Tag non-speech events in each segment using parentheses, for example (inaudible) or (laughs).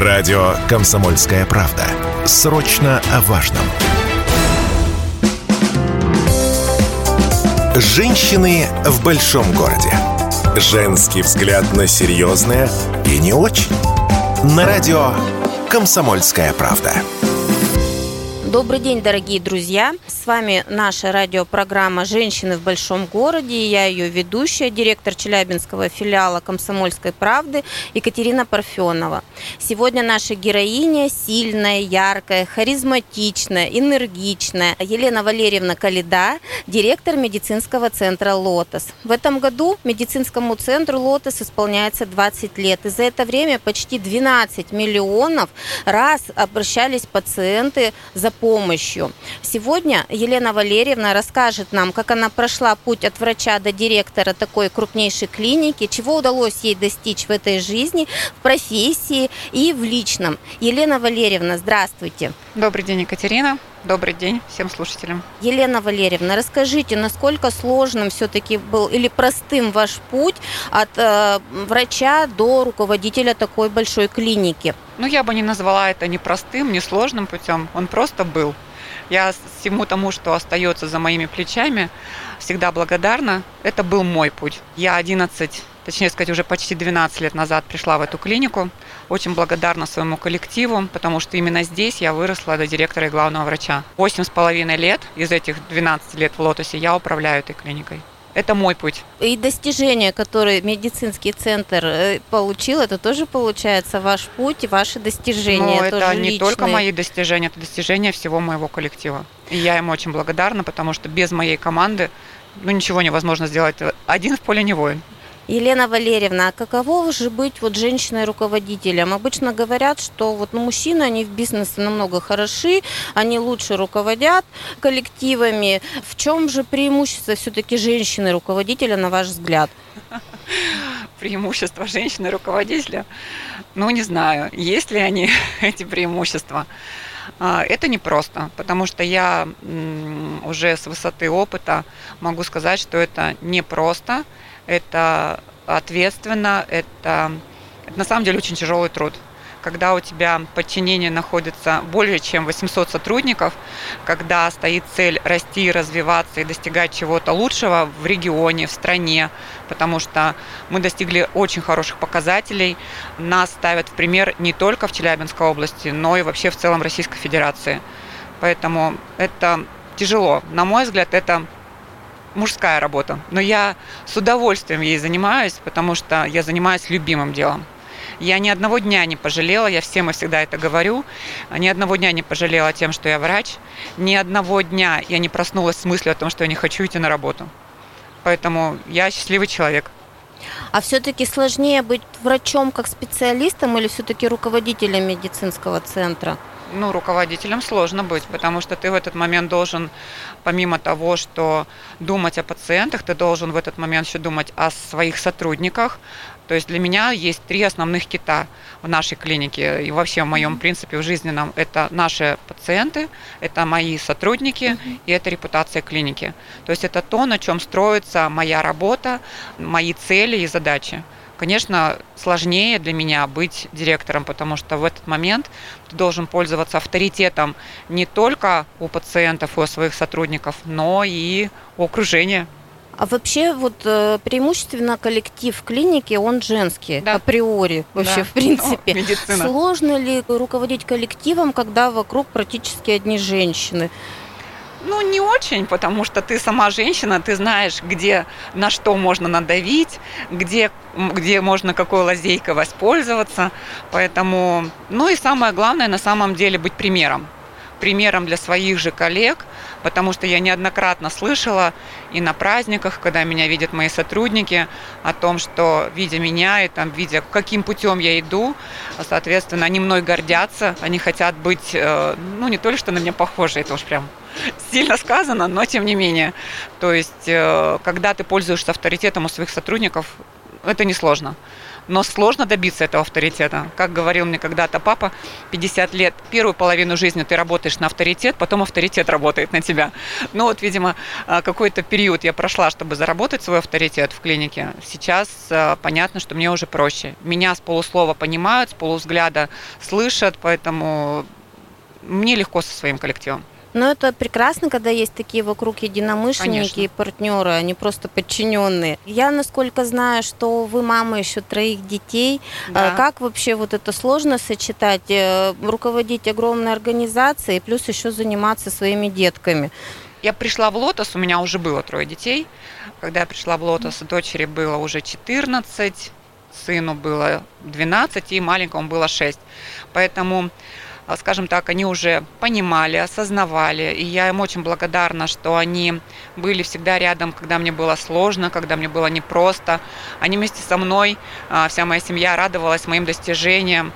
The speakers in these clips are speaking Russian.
Радио «Комсомольская правда». Срочно о важном. Женщины в большом городе. Женский взгляд на серьезное и не очень. На радио «Комсомольская правда». Добрый день, дорогие друзья! С вами наша радиопрограмма «Женщины в большом городе». Я ее ведущая, директор Челябинского филиала «Комсомольской правды» Екатерина Парфенова. Сегодня наша героиня сильная, яркая, харизматичная, энергичная Елена Валерьевна Калида, директор медицинского центра «Лотос». В этом году медицинскому центру «Лотос» исполняется 20 лет. И за это время почти 12 миллионов раз обращались пациенты за помощью. Сегодня Елена Валерьевна расскажет нам, как она прошла путь от врача до директора такой крупнейшей клиники, чего удалось ей достичь в этой жизни, в профессии и в личном. Елена Валерьевна, здравствуйте. Добрый день, Екатерина. Добрый день всем слушателям. Елена Валерьевна, расскажите, насколько сложным все-таки был или простым ваш путь от э, врача до руководителя такой большой клиники? Ну, я бы не назвала это ни простым, ни сложным путем. Он просто был. Я всему тому, что остается за моими плечами, всегда благодарна. Это был мой путь. Я 11 точнее сказать, уже почти 12 лет назад пришла в эту клинику. Очень благодарна своему коллективу, потому что именно здесь я выросла до директора и главного врача. Восемь с половиной лет из этих 12 лет в Лотосе я управляю этой клиникой. Это мой путь. И достижения, которые медицинский центр э, получил, это тоже получается ваш путь и ваши достижения. Ну, это не личные. только мои достижения, это достижения всего моего коллектива. И я им очень благодарна, потому что без моей команды ну, ничего невозможно сделать. Один в поле не воин. Елена Валерьевна, а каково же быть вот женщиной-руководителем? Обычно говорят, что вот ну, мужчины, они в бизнесе намного хороши, они лучше руководят коллективами. В чем же преимущество все-таки женщины-руководителя, на ваш взгляд? (laughs) Преимущества женщины-руководителя? Ну, не знаю, есть ли они, (laughs) эти преимущества. А, это непросто, потому что я уже с высоты опыта могу сказать, что это непросто, это ответственно, это, это на самом деле очень тяжелый труд. Когда у тебя подчинение находится более чем 800 сотрудников, когда стоит цель расти, развиваться и достигать чего-то лучшего в регионе, в стране, потому что мы достигли очень хороших показателей, нас ставят в пример не только в Челябинской области, но и вообще в целом Российской Федерации. Поэтому это тяжело. На мой взгляд, это мужская работа, но я с удовольствием ей занимаюсь, потому что я занимаюсь любимым делом. Я ни одного дня не пожалела, я всем и всегда это говорю, ни одного дня не пожалела тем, что я врач, ни одного дня я не проснулась с мыслью о том, что я не хочу идти на работу. Поэтому я счастливый человек. А все-таки сложнее быть врачом как специалистом или все-таки руководителем медицинского центра? Ну, руководителем сложно быть, потому что ты в этот момент должен, помимо того, что думать о пациентах, ты должен в этот момент еще думать о своих сотрудниках. То есть для меня есть три основных кита в нашей клинике и вообще в моем принципе в жизненном. Это наши пациенты, это мои сотрудники и это репутация клиники. То есть это то, на чем строится моя работа, мои цели и задачи. Конечно, сложнее для меня быть директором, потому что в этот момент ты должен пользоваться авторитетом не только у пациентов и у своих сотрудников, но и у окружения. А вообще вот э, преимущественно коллектив клиники, он женский да. априори вообще да. в принципе. (laughs) Ну, медицина. Сложно ли руководить коллективом, когда вокруг практически одни женщины? Ну, не очень, потому что ты сама женщина, ты знаешь, где, на что можно надавить, где, где можно какой лазейкой воспользоваться. Поэтому, ну и самое главное, на самом деле, быть примером. Примером для своих же коллег, потому что я неоднократно слышала и на праздниках, когда меня видят мои сотрудники, о том, что видя меня и там видя, каким путем я иду, соответственно, они мной гордятся, они хотят быть, э, ну не только что на меня похожи, это уж прям (laughs) сильно сказано, но тем не менее. То есть, э, когда ты пользуешься авторитетом у своих сотрудников, это несложно. но сложно добиться этого авторитета. Как говорил мне когда-то папа, 50 лет, первую половину жизни ты работаешь на авторитет, потом авторитет работает на тебя. Ну вот, видимо, а, какой-то период я прошла, чтобы заработать свой авторитет в клинике. Сейчас а, понятно, что мне уже проще. Меня с полуслова понимают, с полувзгляда слышат, поэтому мне легко со своим коллективом. Но это прекрасно, когда есть такие вокруг единомышленники Конечно. и партнеры, не просто подчиненные. Я, насколько знаю, что вы мама еще троих детей. Да. А Как вообще вот это сложно сочетать? э, Руководить огромной организацией, плюс еще заниматься своими детками. Я пришла в Лотос, у меня уже было трое детей. Когда я пришла в Лотос, дочери было уже 14, сыну было 12 и маленькому было 6. Поэтому, скажем так, они уже понимали, осознавали. И я им очень благодарна, что они были всегда рядом, когда мне было сложно, когда мне было непросто. Они вместе со мной, а, вся моя семья радовалась моим достижениям.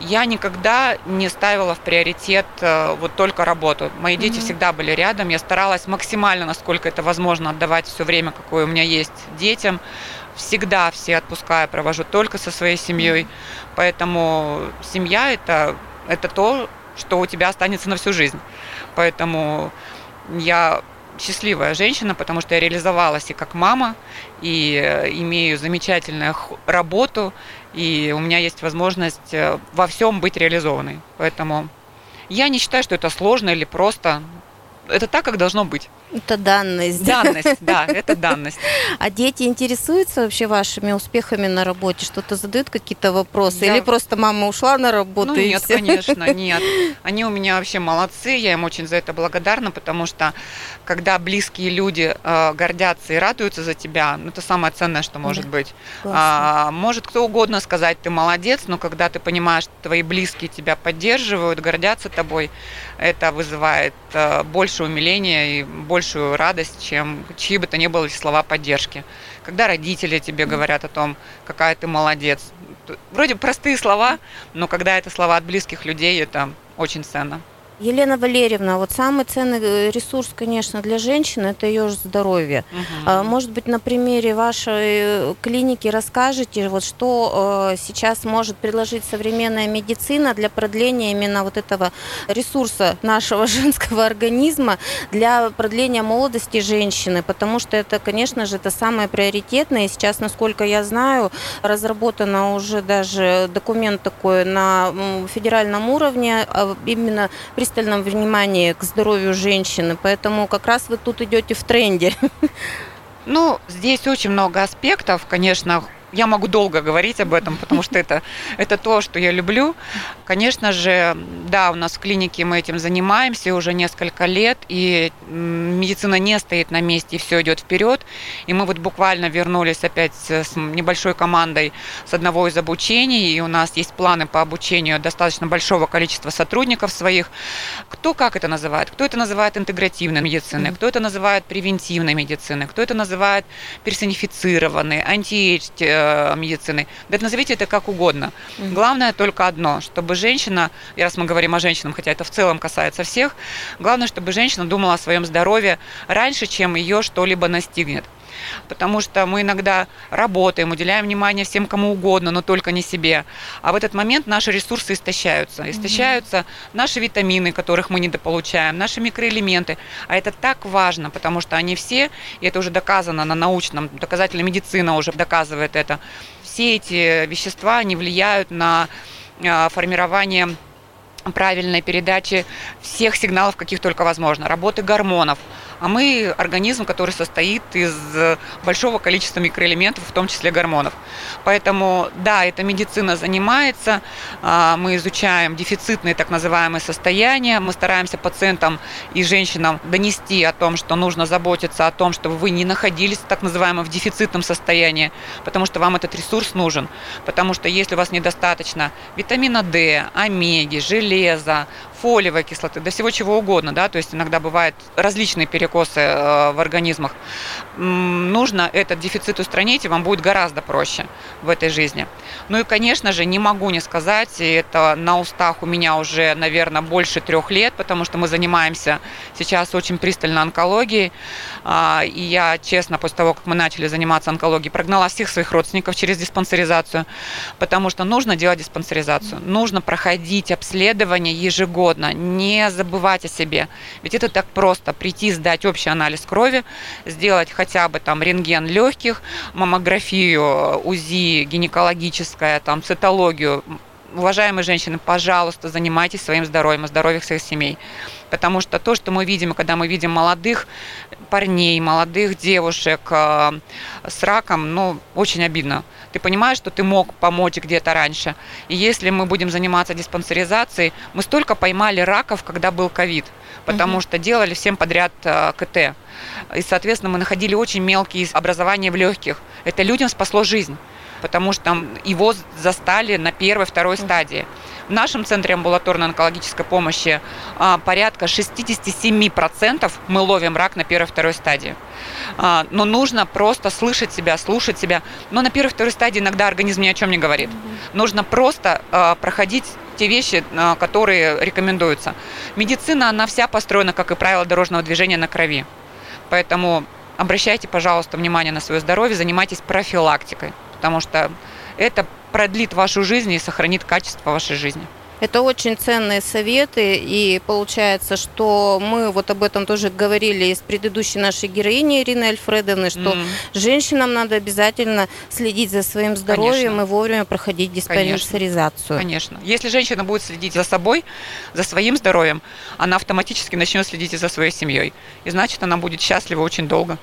Я никогда не ставила в приоритет э, вот только работу. Мои дети Мгм. всегда были рядом. Я старалась максимально, насколько это возможно, отдавать все время, какое у меня есть детям. Всегда все отпуска я провожу только со своей семьей. Поэтому семья это, это то, что у тебя останется на всю жизнь. Поэтому я счастливая женщина, потому что я реализовалась и как мама, и э, имею замечательную работу, и у меня есть возможность э, во всем быть реализованной. Поэтому я не считаю, что это сложно или просто. Это так, как должно быть. Это данность. Данность, да, (laughs) это данность. А дети интересуются вообще вашими успехами на работе? Что-то задают какие-то вопросы? Я- Или просто мама ушла на работу Ну и нет, всё? конечно, (laughs) нет. Они у меня вообще молодцы, я им очень за это благодарна, потому что когда близкие люди э, гордятся и радуются за тебя, ну это самое ценное, что может Да. быть. Классно. А, может кто угодно сказать, ты молодец, но когда ты понимаешь, что твои близкие тебя поддерживают, гордятся тобой, это вызывает э, больше умиления и большую радость, чем чьи бы то ни было слова поддержки. Когда родители тебе говорят о том, какая ты молодец. Вроде простые слова, но когда это слова от близких людей, это очень ценно. Елена Валерьевна, вот самый ценный э, ресурс, конечно, для женщины – это ее здоровье. А, Может быть, на примере вашей э, клиники расскажете, вот что э, сейчас может предложить современная медицина для продления именно вот этого ресурса нашего (laughs) женского организма для продления молодости женщины, потому что это, конечно же, это самое приоритетное. И сейчас, насколько я знаю, разработано уже даже документ такой на федеральном уровне, а именно пристальном внимании к здоровью женщины. Поэтому как раз вы тут идете в тренде. Ну, здесь очень много аспектов, конечно. Я могу долго говорить об этом, потому что это, это то, что я люблю. Конечно же, да, у нас в клинике мы этим занимаемся уже несколько лет, и медицина не стоит на месте, и все идет вперед. И мы вот буквально вернулись опять с небольшой командой с одного из обучений, и у нас есть планы по обучению достаточно большого количества сотрудников своих. Кто как это называет? Кто это называет интегративной медициной, кто это называет превентивной медициной, кто это называет персонифицированной, антиэйдж э, медициной. Да назовите это как угодно. Главное только одно, чтобы женщина, и раз мы говорим о женщинах, хотя это в целом касается всех, главное, чтобы женщина думала о своем здоровье раньше, чем ее что-либо настигнет. Потому что мы иногда работаем, уделяем внимание всем кому угодно, но только не себе. А в этот момент наши ресурсы истощаются. Истощаются наши витамины, которых мы недополучаем, наши микроэлементы. А это так важно, потому что они все, и это уже доказано на научном, доказательная медицина уже доказывает это, все эти вещества, они влияют на а, формирование правильной передачи всех сигналов, каких только возможно, работы гормонов. А мы организм, который состоит из э, большого количества микроэлементов, в том числе гормонов. Поэтому, да, эта медицина занимается, а, мы изучаем дефицитные так называемые состояния, мы стараемся пациентам и женщинам донести о том, что нужно заботиться о том, чтобы вы не находились так называемом в дефицитном состоянии, потому что вам этот ресурс нужен. Потому что если у вас недостаточно витамина D, омеги, железа, фолиевой кислоты, до всего чего угодно, да, то есть иногда бывают различные перекосы э, в организмах. Нужно этот дефицит устранить, и вам будет гораздо проще в этой жизни. Ну и, конечно же, не могу не сказать, и это на устах у меня уже, наверное, больше трех лет, потому что мы занимаемся сейчас очень пристально онкологией, а, и я, честно, после того, как мы начали заниматься онкологией, прогнала всех своих родственников через диспансеризацию, потому что нужно делать диспансеризацию, нужно проходить обследование ежегодно, не забывать о себе. Ведь это так просто, прийти, сдать общий анализ крови, сделать хотя бы там рентген легких, маммографию, УЗИ гинекологическое, там цитологию, уважаемые женщины, пожалуйста, занимайтесь своим здоровьем, здоровьем своих семей. Потому что то, что мы видим, когда мы видим молодых парней, молодых девушек э, с раком, ну, очень обидно. Ты понимаешь, что ты мог помочь где-то раньше. И если мы будем заниматься диспансеризацией, мы столько поймали раков, когда был ковид, потому угу. что делали всем подряд э, КТ. И, соответственно, мы находили очень мелкие образования в легких. Это людям спасло жизнь потому что его застали на первой, второй стадии. В нашем центре амбулаторной онкологической помощи а, порядка 67% мы ловим рак на первой, второй стадии. А, но нужно просто слышать себя, слушать себя. Но на первой, второй стадии иногда организм ни о чем не говорит. Нужно просто а, проходить те вещи, которые рекомендуются. Медицина, она вся построена, как и правило дорожного движения на крови. Поэтому обращайте, пожалуйста, внимание на свое здоровье, занимайтесь профилактикой потому что это продлит вашу жизнь и сохранит качество вашей жизни. Это очень ценные советы, и получается, что мы вот об этом тоже говорили с предыдущей нашей героиней Ирины Альфредовны, что mm. женщинам надо обязательно следить за своим здоровьем Конечно. и вовремя проходить диспансеризацию. Конечно. Если женщина будет следить за собой, за своим здоровьем, она автоматически начнет следить и за своей семьей. И значит, она будет счастлива очень долго.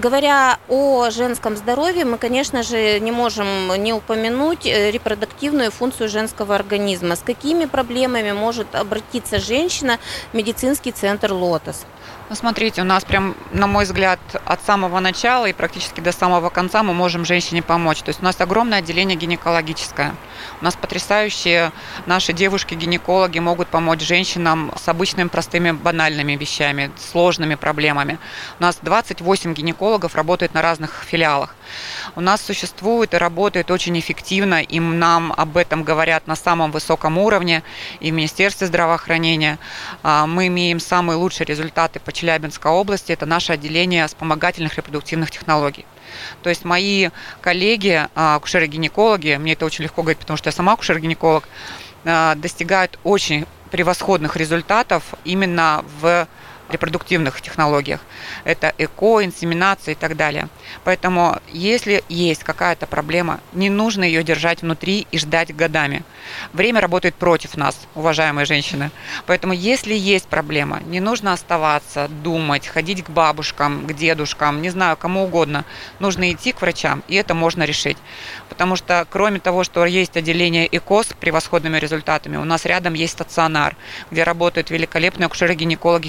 Говоря о женском здоровье, мы, конечно же, не можем не упомянуть э, репродуктивную функцию женского организма. С какими проблемами может обратиться женщина в медицинский центр «Лотос»? Ну, смотрите, у нас прям, на мой взгляд, от самого начала и практически до самого конца мы можем женщине помочь. То есть у нас огромное отделение гинекологическое. У нас потрясающие наши девушки-гинекологи могут помочь женщинам с обычными простыми банальными вещами, сложными проблемами. У нас 28 гинекологов работает на разных филиалах. У нас существует и работает очень эффективно, и нам об этом говорят на самом высоком уровне и в Министерстве здравоохранения. А, мы имеем самые лучшие результаты по Челябинской области. Это наше отделение вспомогательных репродуктивных технологий. То есть мои коллеги, а, акушеры-гинекологи, мне это очень легко говорить, потому что я сама акушер-гинеколог, а, достигают очень превосходных результатов именно в репродуктивных технологиях. Это ЭКО, инсеминация и так далее. Поэтому, если есть какая-то проблема, не нужно ее держать внутри и ждать годами. Время работает против нас, уважаемые женщины. Поэтому, если есть проблема, не нужно оставаться, думать, ходить к бабушкам, к дедушкам, не знаю, кому угодно. Нужно идти к врачам, и это можно решить. Потому что, кроме того, что есть отделение ЭКО с превосходными результатами, у нас рядом есть стационар, где работают великолепные акушеры-гинекологи,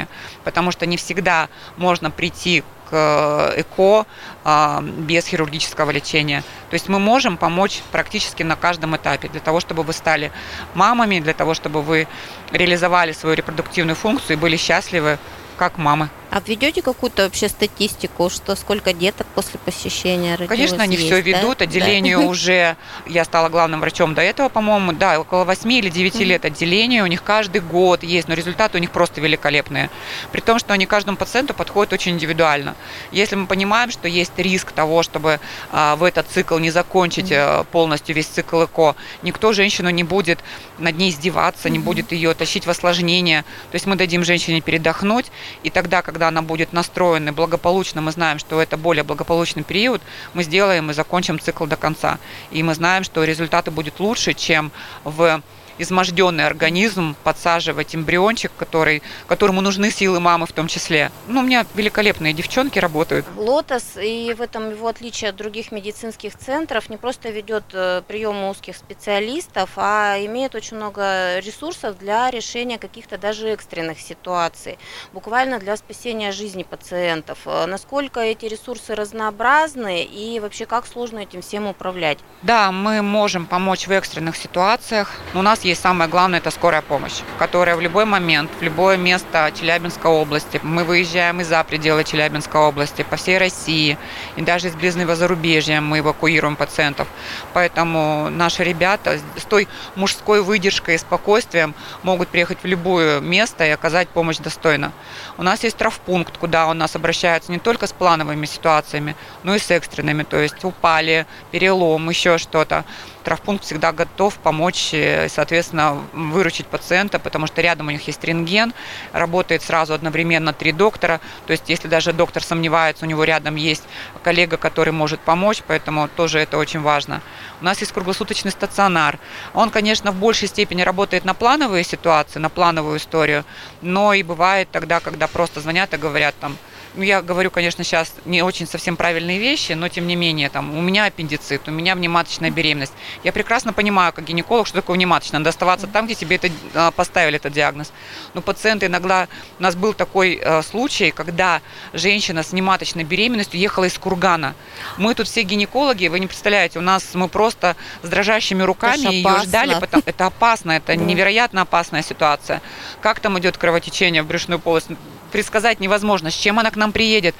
хирурги, потому что не всегда можно прийти к э, ЭКО а, без хирургического лечения. То есть мы можем помочь практически на каждом этапе для того, чтобы вы стали мамами, для того, чтобы вы реализовали свою репродуктивную функцию и были счастливы как мамы. А ведете какую-то вообще статистику, что сколько деток после посещения родилось? Конечно, они есть, все ведут. Да? Отделению да. (laughs) уже, я стала главным врачом до этого, по-моему, да, около 8 или 9 mm-hmm. лет отделения. У них каждый год есть, но результаты у них просто великолепные. При том, что они каждому пациенту подходят очень индивидуально. Если мы понимаем, что есть риск того, чтобы а, в этот цикл не закончить mm-hmm. полностью весь цикл ЭКО, никто женщину не будет над ней издеваться, mm-hmm. не будет ее тащить в осложнение. То есть мы дадим женщине передохнуть, и тогда, когда когда она будет настроена благополучно, мы знаем, что это более благополучный период, мы сделаем и закончим цикл до конца. И мы знаем, что результаты будут лучше, чем в изможденный организм подсаживать эмбриончик, который, которому нужны силы мамы в том числе. Ну, у меня великолепные девчонки работают. Лотос, и в этом его отличие от других медицинских центров, не просто ведет э, прием узких специалистов, а имеет очень много ресурсов для решения каких-то даже экстренных ситуаций, буквально для спасения жизни пациентов. Э, насколько эти ресурсы разнообразны и вообще как сложно этим всем управлять? Да, мы можем помочь в экстренных ситуациях. У нас есть самое главное, это скорая помощь, которая в любой момент, в любое место Челябинской области, мы выезжаем и за пределы Челябинской области, по всей России, и даже из ближнего зарубежья мы эвакуируем пациентов. Поэтому наши ребята с той мужской выдержкой и спокойствием могут приехать в любое место и оказать помощь достойно. У нас есть травпункт, куда у нас обращаются не только с плановыми ситуациями, но и с экстренными, то есть упали, перелом, еще что-то. Травпункт всегда готов помочь, э, соответственно, выручить пациента, потому что рядом у них есть рентген, работает сразу одновременно три доктора. То есть, если даже доктор сомневается, у него рядом есть коллега, который может помочь, поэтому тоже это очень важно. У нас есть круглосуточный стационар. Он, конечно, в большей степени работает на плановые ситуации, на плановую историю, но и бывает тогда, когда просто звонят и говорят там, ну, я говорю, конечно, сейчас не очень совсем правильные вещи, но тем не менее, там, у меня аппендицит, у меня внематочная беременность. Я прекрасно понимаю, как гинеколог, что такое внематочная. Надо оставаться там, где тебе это а, поставили этот диагноз. Но пациенты иногда... У нас был такой э, случай, когда женщина с внематочной беременностью ехала из Кургана. Мы тут все гинекологи, вы не представляете, у нас мы просто с дрожащими руками ее ждали. Потому, это опасно, это невероятно опасная ситуация. Как там идет кровотечение в брюшную полость? Предсказать невозможно, с чем она к нам приедет.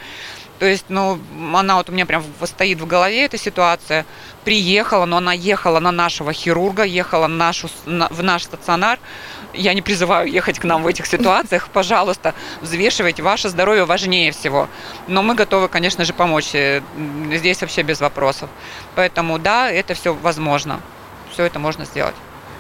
То есть, ну, она вот у меня прям стоит в голове эта ситуация. Приехала, но она ехала на нашего хирурга, ехала на нашу, на, в наш стационар. Я не призываю ехать к нам в этих ситуациях. (laughs) Пожалуйста, взвешивайте. Ваше здоровье важнее всего. Но мы готовы, конечно же, помочь. Э, здесь вообще без вопросов. Поэтому, да, это все возможно. Все это можно сделать.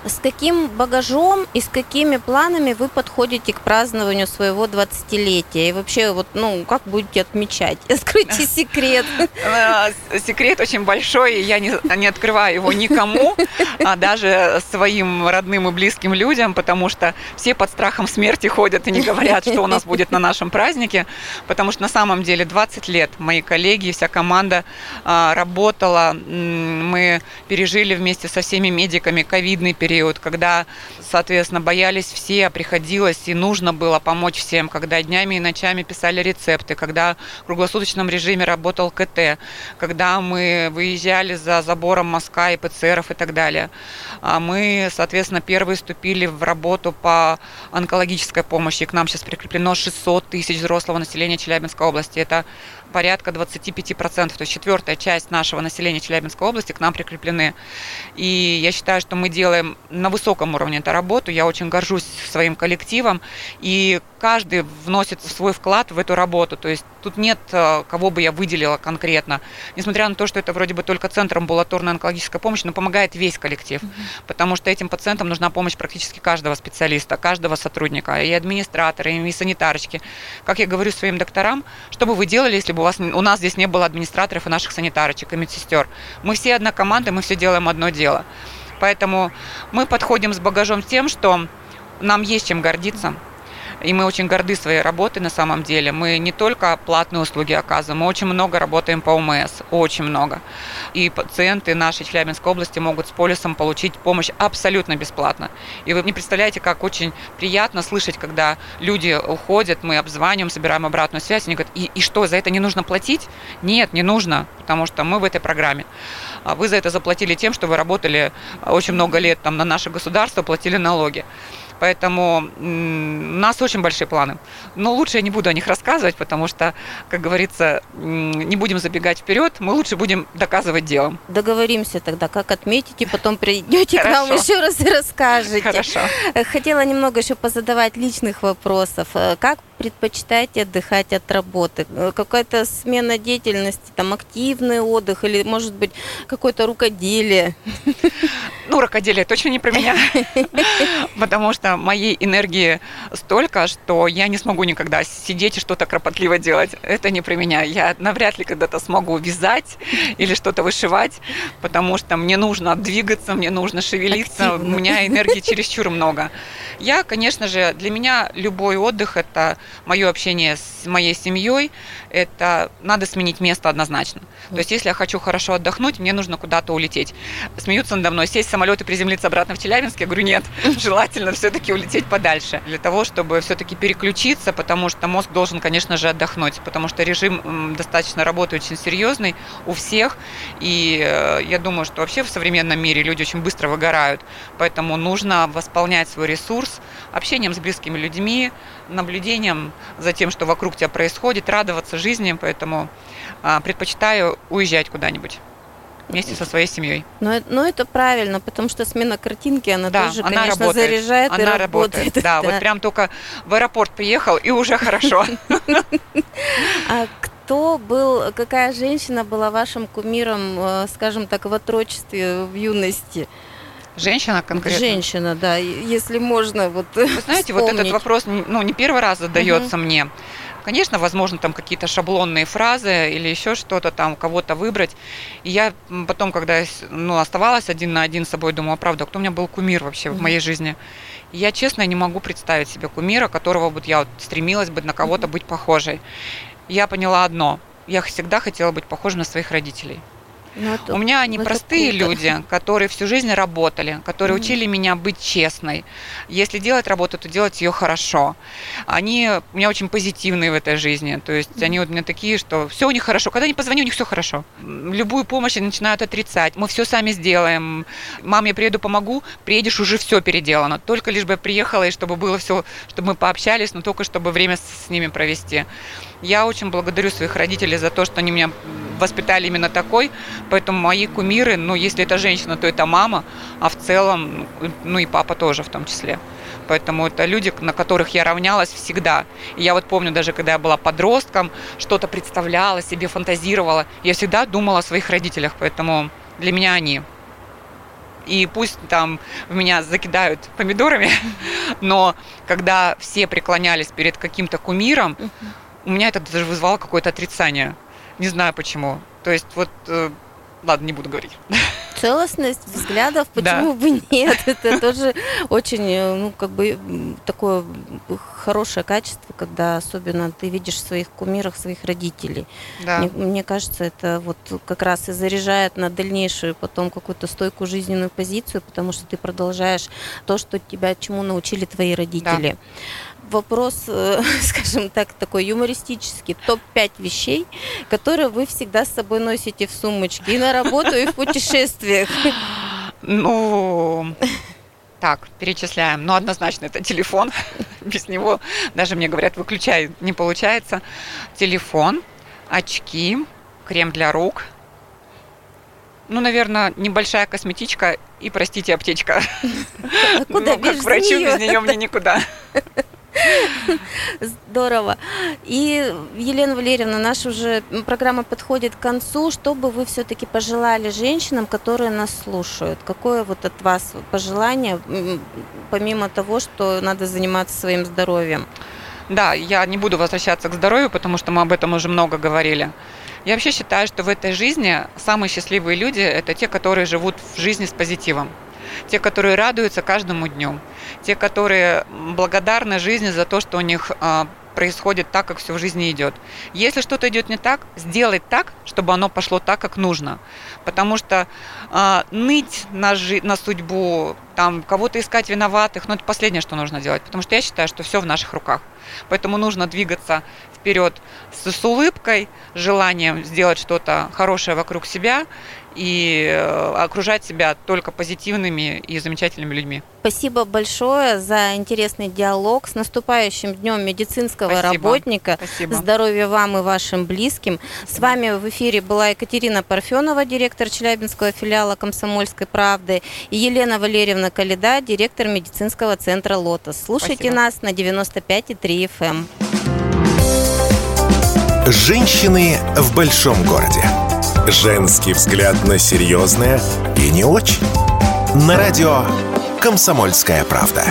С каким багажом и с какими планами вы подходите к празднованию своего 20-летия? И вообще, вот, ну, как будете отмечать? (laughs) Скройте секрет. А, секрет очень большой, я не, не открываю его никому, а даже своим родным и близким людям, потому что все под страхом смерти ходят и не говорят, что у нас будет на нашем празднике, потому что на самом деле 20 лет мои коллеги, вся команда а, работала, мы пережили вместе со всеми медиками ковидный период, период, когда, соответственно, боялись все, а приходилось и нужно было помочь всем, когда днями и ночами писали рецепты, когда в круглосуточном режиме работал КТ, когда мы выезжали за забором мазка и ПЦРов и так далее. А мы, соответственно, первые вступили в работу по онкологической помощи. К нам сейчас прикреплено 600 тысяч взрослого населения Челябинской области. Это порядка 25%, то есть четвертая часть нашего населения Челябинской области к нам прикреплены. И я считаю, что мы делаем на высоком уровне эту работу. Я очень горжусь своим коллективом. И каждый вносит свой вклад в эту работу. То есть тут нет э, кого бы я выделила конкретно. Несмотря на то, что это вроде бы только центр амбулаторной онкологической помощи, но помогает весь коллектив. Mm-hmm. Потому что этим пациентам нужна помощь практически каждого специалиста, каждого сотрудника, и администратора, и санитарочки. Как я говорю своим докторам, что бы вы делали, если бы у, вас, у нас здесь не было администраторов и наших санитарочек, и медсестер? Мы все одна команда, мы все делаем одно дело. Поэтому мы подходим с багажом тем, что нам есть чем гордиться – и мы очень горды своей работой на самом деле. Мы не только платные услуги оказываем, мы очень много работаем по ОМС, очень много. И пациенты нашей Челябинской области могут с полисом получить помощь абсолютно бесплатно. И вы не представляете, как очень приятно слышать, когда люди уходят, мы обзваниваем, собираем обратную связь, они говорят, и, и что, за это не нужно платить? Нет, не нужно, потому что мы в этой программе. А вы за это заплатили тем, что вы работали очень много лет там на наше государство, платили налоги. Поэтому у нас очень большие планы. Но лучше я не буду о них рассказывать, потому что, как говорится, не будем забегать вперед, мы лучше будем доказывать делом. Договоримся тогда, как отметите, потом придете к нам еще раз и расскажете. Хорошо. Хотела немного еще позадавать личных вопросов. Как предпочитаете отдыхать от работы? Какая-то смена деятельности, там активный отдых или, может быть, какое-то рукоделие? Ну, рукоделие точно не про меня, (laughs) потому что моей энергии столько, что я не смогу никогда сидеть и что-то кропотливо делать. Это не про меня. Я навряд ли когда-то смогу вязать или что-то вышивать, потому что мне нужно двигаться, мне нужно шевелиться, Активно. у меня энергии (laughs) чересчур много. Я, конечно же, для меня любой отдых – это мое общение с моей семьей, это надо сменить место однозначно. То есть, если я хочу хорошо отдохнуть, мне нужно куда-то улететь. Смеются надо мной, сесть самолет и приземлиться обратно в Челябинск. Я говорю, нет, желательно все-таки улететь подальше. Для того, чтобы все-таки переключиться, потому что мозг должен, конечно же, отдохнуть, потому что режим достаточно работы очень серьезный у всех. И э, я думаю, что вообще в современном мире люди очень быстро выгорают. Поэтому нужно восполнять свой ресурс общением с близкими людьми, наблюдением за тем, что вокруг тебя происходит, радоваться жизни. Поэтому а, предпочитаю уезжать куда-нибудь вместе со своей семьей. Но, но это правильно, потому что смена картинки, она да, тоже, она конечно, работает. заряжает она и работает. работает. Да, да, (laughs) вот прям только в аэропорт приехал, и уже хорошо. (laughs) А кто был, какая женщина была вашим кумиром, э, скажем так, в отрочестве, в юности? Женщина конкретно? Женщина, да, если можно вот Вы знаете, вспомнить. вот этот вопрос, ну, не первый раз задается угу. мне. Конечно, возможно, там какие-то шаблонные фразы или еще что-то там, кого-то выбрать. И я потом, когда ну, оставалась один на один с собой, думаю, а правда, кто у меня был кумир вообще mm-hmm. в моей жизни? И я, честно, не могу представить себе кумира, которого вот я вот стремилась бы на кого-то mm-hmm. быть похожей. Я поняла одно. Я всегда хотела быть похожей на своих родителей. Ну, это, У меня они простые круто. люди, которые всю жизнь работали, которые mm-hmm. учили меня быть честной. Если делать работу, то делать ее хорошо. Они у меня очень позитивные в этой жизни. То есть mm-hmm. они вот у меня такие, что все у них хорошо. Когда я не позвоню, у них все хорошо. Любую помощь они начинают отрицать. Мы все сами сделаем. Мам, я приеду, помогу. Приедешь, уже все переделано. Только лишь бы я приехала, и чтобы было все, чтобы мы пообщались, но только чтобы время с ними провести. Я очень благодарю своих родителей за то, что они меня воспитали именно такой. Поэтому мои кумиры, ну, если это женщина, то это мама, а в целом, ну и папа тоже в том числе. Поэтому это люди, на которых я равнялась всегда. И я вот помню, даже когда я была подростком, что-то представляла себе, фантазировала, я всегда думала о своих родителях, поэтому для меня они. И пусть там в меня закидают помидорами, (laughs) но когда все преклонялись перед каким-то кумиром, у меня это даже вызвало какое-то отрицание. Не знаю почему. То есть вот, э, ладно, не буду говорить. (laughs) Целостность взглядов, почему да. бы нет? (laughs) Это тоже очень, э, ну, как бы такое хорошее качество, когда особенно ты видишь в своих кумирах своих родителей. Да. Мне, мне кажется, это вот как раз и заряжает на дальнейшую потом какую-то стойкую жизненную позицию, потому что ты продолжаешь то, что тебя чему научили твои родители. Да вопрос, э, (laughs) скажем так, такой юмористический. Топ-5 вещей, которые вы всегда с собой носите в сумочке и на работу, и в путешествиях. Ну, так, перечисляем. Ну, однозначно, это телефон. (laughs) Без него даже мне говорят, выключай, не получается. Телефон, очки, крем для рук. Ну, наверное, небольшая косметичка и, простите, аптечка. А куда ну, как врачу, без нее мне никуда. Здорово. И, Елена Валерьевна, наша уже программа подходит к концу. Что бы вы все-таки пожелали женщинам, которые нас слушают? Какое вот от вас пожелание, помимо того, что надо заниматься своим здоровьем? Да, я не буду возвращаться к здоровью, потому что мы об этом уже много говорили. Я вообще считаю, что в этой жизни самые счастливые люди – это те, которые живут в жизни с позитивом те, которые радуются каждому дню, те, которые благодарны жизни за то, что у них а, происходит так, как все в жизни идет. Если что-то идет не так, сделать так, чтобы оно пошло так, как нужно. Потому что э, ныть на, жи- на судьбу, там, кого-то искать виноватых, ну, это последнее, что нужно делать. Потому что я считаю, что все в наших руках. Поэтому нужно двигаться вперед с, с улыбкой, желанием сделать что-то хорошее вокруг себя и э, окружать себя только позитивными и замечательными людьми. Спасибо большое за интересный диалог. С наступающим днем медицинского Спасибо. работника. Спасибо. Здоровья вам и вашим близким. Спасибо. С вами в эфире была Екатерина Парфенова, директор Челябинского филиала «Комсомольской правды», и Елена Валерьевна Калида, директор медицинского центра «Лотос». Слушайте Спасибо. нас на 95,3 FM. Женщины в большом городе. Женский взгляд на серьезное и не очень. На радио «Комсомольская правда».